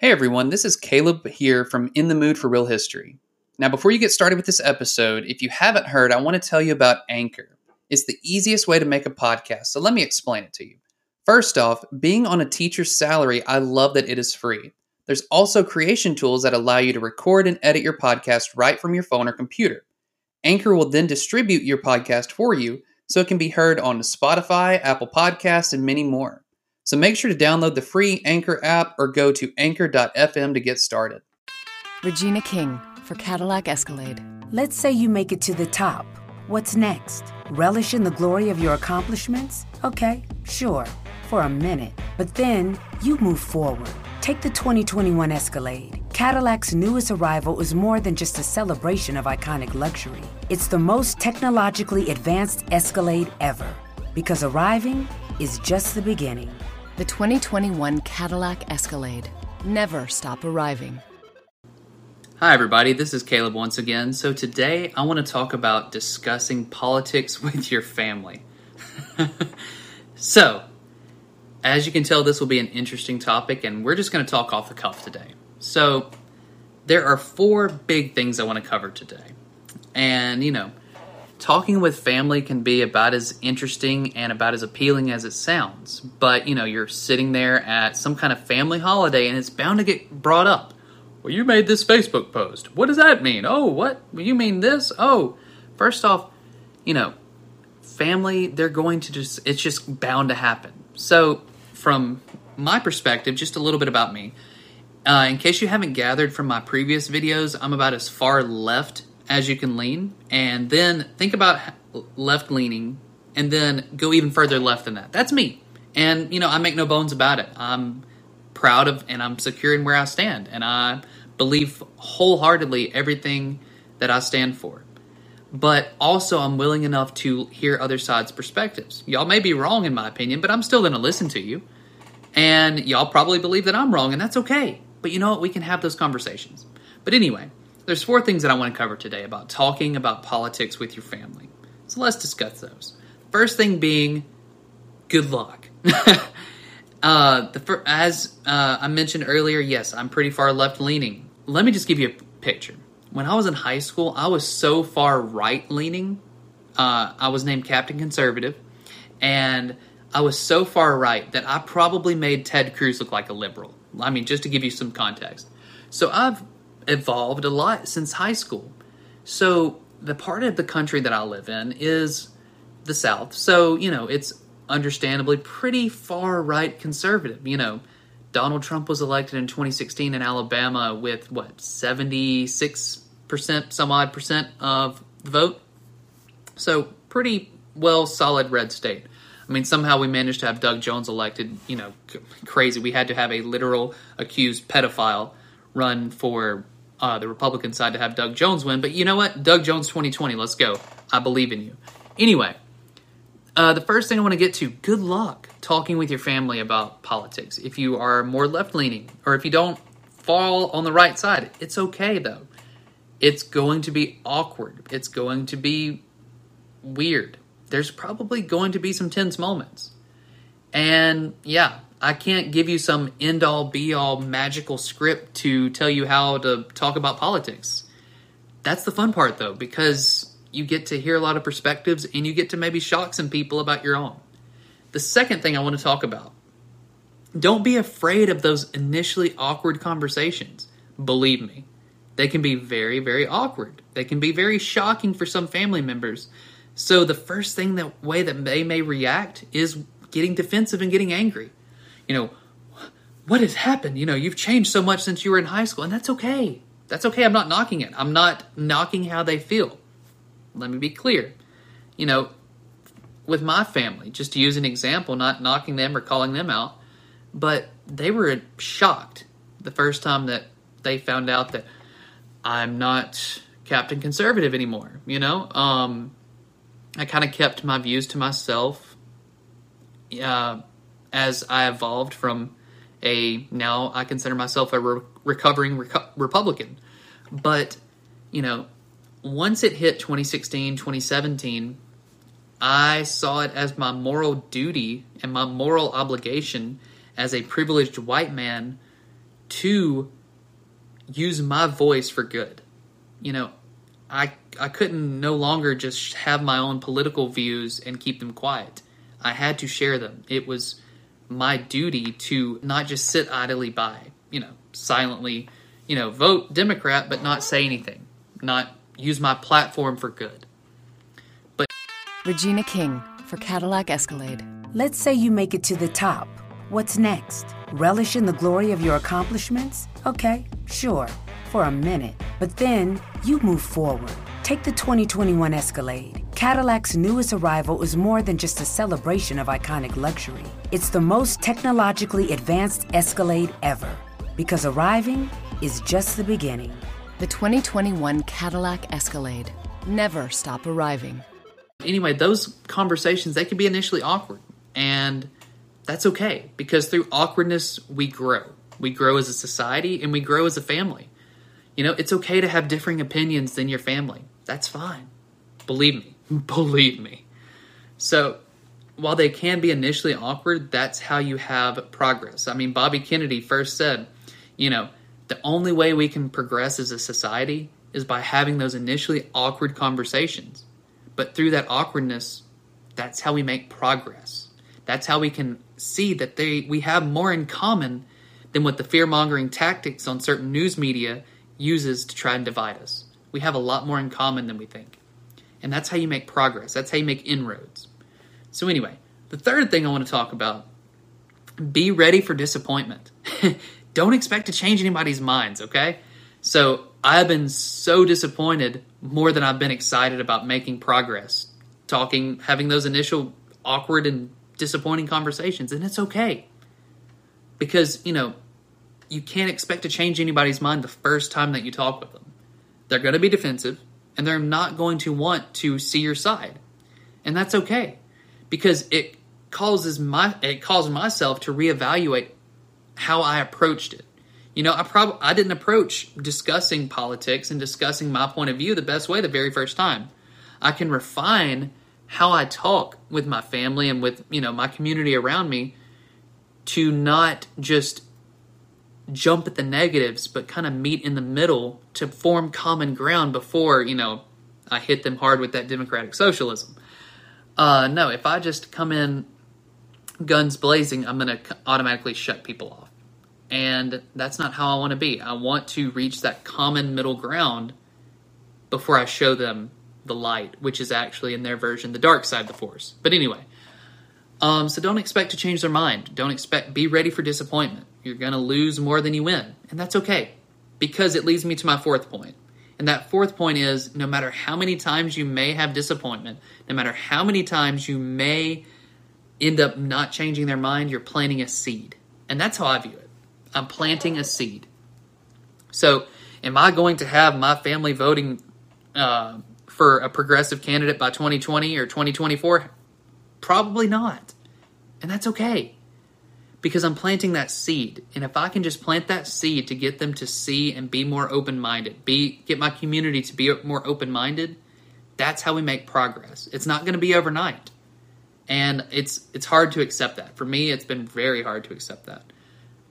Hey everyone, this is Caleb here from In the Mood for Real History. Now, before you get started with this episode, if you haven't heard, I want to tell you about Anchor. It's the easiest way to make a podcast, so let me explain it to you. First off, being on a teacher's salary, I love that it is free. There's also creation tools that allow you to record and edit your podcast right from your phone or computer. Anchor will then distribute your podcast for you so it can be heard on Spotify, Apple Podcasts, and many more. So make sure to download the free Anchor app or go to anchor.fm to get started. Regina King for Cadillac Escalade. Let's say you make it to the top. What's next? Relish in the glory of your accomplishments? Okay, sure, for a minute. But then you move forward. Take the 2021 Escalade. Cadillac's newest arrival is more than just a celebration of iconic luxury. It's the most technologically advanced Escalade ever. Because arriving is just the beginning. The 2021 Cadillac Escalade. Never stop arriving. Hi, everybody. This is Caleb once again. So, today I want to talk about discussing politics with your family. so, as you can tell, this will be an interesting topic, and we're just going to talk off the cuff today. So, there are four big things I want to cover today. And, you know, talking with family can be about as interesting and about as appealing as it sounds. But, you know, you're sitting there at some kind of family holiday and it's bound to get brought up. Well, you made this Facebook post. What does that mean? Oh, what? You mean this? Oh, first off, you know, family, they're going to just, it's just bound to happen. So, from my perspective, just a little bit about me. Uh, in case you haven't gathered from my previous videos, I'm about as far left as you can lean, and then think about left leaning, and then go even further left than that. That's me, and you know I make no bones about it. I'm proud of and I'm secure in where I stand, and I believe wholeheartedly everything that I stand for. But also, I'm willing enough to hear other sides' perspectives. Y'all may be wrong in my opinion, but I'm still going to listen to you. And y'all probably believe that I'm wrong, and that's okay. But you know what? We can have those conversations. But anyway, there's four things that I want to cover today about talking about politics with your family. So let's discuss those. First thing being, good luck. uh, the as uh, I mentioned earlier, yes, I'm pretty far left leaning. Let me just give you a picture. When I was in high school, I was so far right leaning. Uh, I was named Captain Conservative, and I was so far right that I probably made Ted Cruz look like a liberal. I mean, just to give you some context. So I've evolved a lot since high school. So the part of the country that I live in is the South. So, you know, it's understandably pretty far right conservative. You know, Donald Trump was elected in 2016 in Alabama with what, 76% some odd percent of the vote? So, pretty well solid red state. I mean, somehow we managed to have Doug Jones elected, you know, c- crazy. We had to have a literal accused pedophile run for uh, the Republican side to have Doug Jones win. But you know what? Doug Jones 2020, let's go. I believe in you. Anyway, uh, the first thing I want to get to good luck talking with your family about politics. If you are more left leaning or if you don't fall on the right side, it's okay though. It's going to be awkward, it's going to be weird. There's probably going to be some tense moments. And yeah, I can't give you some end all be all magical script to tell you how to talk about politics. That's the fun part though, because you get to hear a lot of perspectives and you get to maybe shock some people about your own. The second thing I want to talk about don't be afraid of those initially awkward conversations. Believe me, they can be very, very awkward. They can be very shocking for some family members. So the first thing that way that they may react is getting defensive and getting angry you know, what has happened? You know, you've changed so much since you were in high school, and that's okay. That's okay. I'm not knocking it. I'm not knocking how they feel. Let me be clear. You know, with my family, just to use an example, not knocking them or calling them out, but they were shocked the first time that they found out that I'm not Captain Conservative anymore. You know, um, I kind of kept my views to myself. Uh, as I evolved from a now I consider myself a re- recovering reco- Republican. But, you know, once it hit 2016, 2017, I saw it as my moral duty and my moral obligation as a privileged white man to use my voice for good. You know, I I couldn't no longer just have my own political views and keep them quiet. I had to share them. It was my duty to not just sit idly by, you know, silently, you know, vote Democrat but not say anything, not use my platform for good. But Regina King for Cadillac Escalade. Let's say you make it to the top. What's next? Relish in the glory of your accomplishments? Okay, sure, for a minute. But then you move forward. Take the 2021 Escalade. Cadillac's newest arrival is more than just a celebration of iconic luxury. It's the most technologically advanced Escalade ever. Because arriving is just the beginning. The 2021 Cadillac Escalade. Never stop arriving. anyway, those conversations they can be initially awkward, and that's okay because through awkwardness we grow. We grow as a society and we grow as a family. You know, it's okay to have differing opinions than your family. That's fine. Believe me. Believe me. So, while they can be initially awkward, that's how you have progress. I mean, Bobby Kennedy first said, you know, the only way we can progress as a society is by having those initially awkward conversations. But through that awkwardness, that's how we make progress. That's how we can see that they we have more in common than what the fear mongering tactics on certain news media uses to try and divide us. We have a lot more in common than we think. And that's how you make progress. That's how you make inroads. So, anyway, the third thing I want to talk about be ready for disappointment. Don't expect to change anybody's minds, okay? So, I've been so disappointed more than I've been excited about making progress, talking, having those initial awkward and disappointing conversations, and it's okay. Because, you know, you can't expect to change anybody's mind the first time that you talk with them. They're going to be defensive and they're not going to want to see your side. And that's okay because it causes my it caused myself to reevaluate how I approached it. You know, I probably I didn't approach discussing politics and discussing my point of view the best way the very first time. I can refine how I talk with my family and with, you know, my community around me to not just jump at the negatives, but kind of meet in the middle to form common ground before, you know, I hit them hard with that democratic socialism. Uh, no, if I just come in guns blazing, I'm going to automatically shut people off. And that's not how I want to be. I want to reach that common middle ground before I show them the light, which is actually in their version the dark side of the force. But anyway, um, so don't expect to change their mind. Don't expect, be ready for disappointment. You're going to lose more than you win. And that's okay because it leads me to my fourth point. And that fourth point is no matter how many times you may have disappointment, no matter how many times you may end up not changing their mind, you're planting a seed. And that's how I view it. I'm planting a seed. So, am I going to have my family voting uh, for a progressive candidate by 2020 or 2024? Probably not. And that's okay because I'm planting that seed. And if I can just plant that seed to get them to see and be more open-minded, be get my community to be more open-minded, that's how we make progress. It's not going to be overnight. And it's it's hard to accept that. For me, it's been very hard to accept that.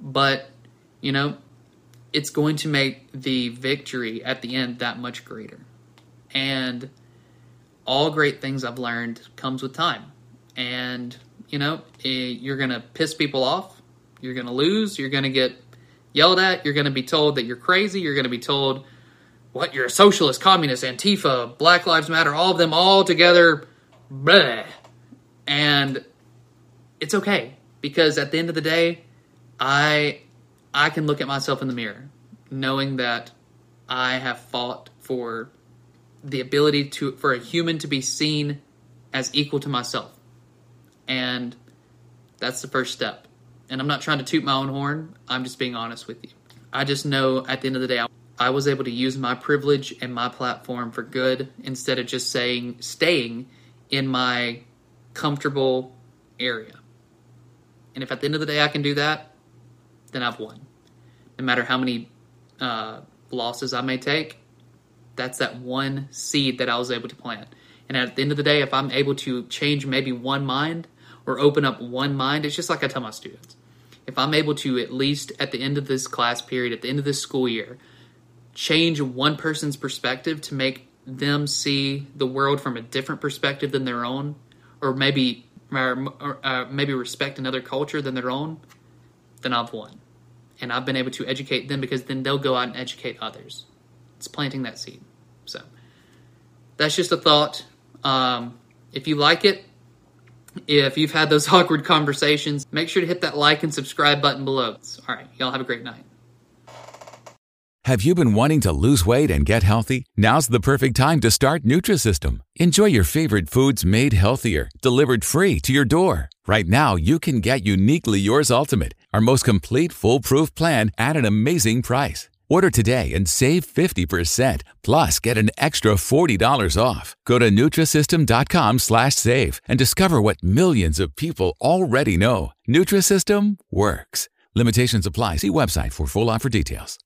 But, you know, it's going to make the victory at the end that much greater. And all great things I've learned comes with time. And you know, eh, you're to piss people off. You're to lose. You're to get yelled at. You're to be told that you're crazy. You're to be told, what, you're a socialist, communist, Antifa, Black Lives Matter, all of them all together. Bleh. And it's okay because at the end of the day, I I can look at myself in the mirror knowing that I have fought for the ability to for a human to be seen as equal to myself. And that's the first step. And I'm not trying to toot my own horn, I'm just being honest with you. I just know at the end of the day, I was able to use my privilege and my platform for good instead of just saying, staying in my comfortable area. And if at the end of the day I can do that, then I've won. No matter how many uh, losses I may take, that's that one seed that I was able to plant. And at the end of the day, if I'm able to change maybe one mind, or open up one mind. It's just like I tell my students. if I'm able to at least at the end of this class period, at the end of this school year, change one person's perspective to make them see the world from a different perspective than their own, or maybe or, uh, maybe respect another culture than their own, then I've won. And I've been able to educate them because then they'll go out and educate others. It's planting that seed. So that's just a thought. Um, if you like it, if you've had those awkward conversations, make sure to hit that like and subscribe button below. All right, y'all have a great night. Have you been wanting to lose weight and get healthy? Now's the perfect time to start Nutrisystem. Enjoy your favorite foods made healthier, delivered free to your door. Right now, you can get uniquely yours ultimate, our most complete foolproof plan at an amazing price. Order today and save 50%, plus get an extra $40 off. Go to Nutrisystem.com slash save and discover what millions of people already know. Nutrisystem works. Limitations apply. See website for full offer details.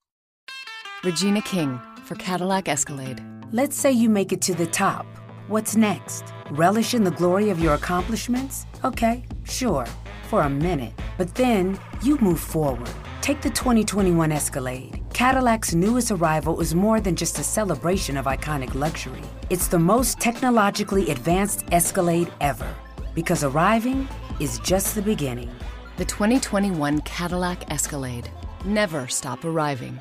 Regina King for Cadillac Escalade. Let's say you make it to the top. What's next? Relish in the glory of your accomplishments? Okay, sure, for a minute. But then you move forward. Take the 2021 Escalade. Cadillac's newest arrival is more than just a celebration of iconic luxury. It's the most technologically advanced Escalade ever. Because arriving is just the beginning. The 2021 Cadillac Escalade. Never stop arriving.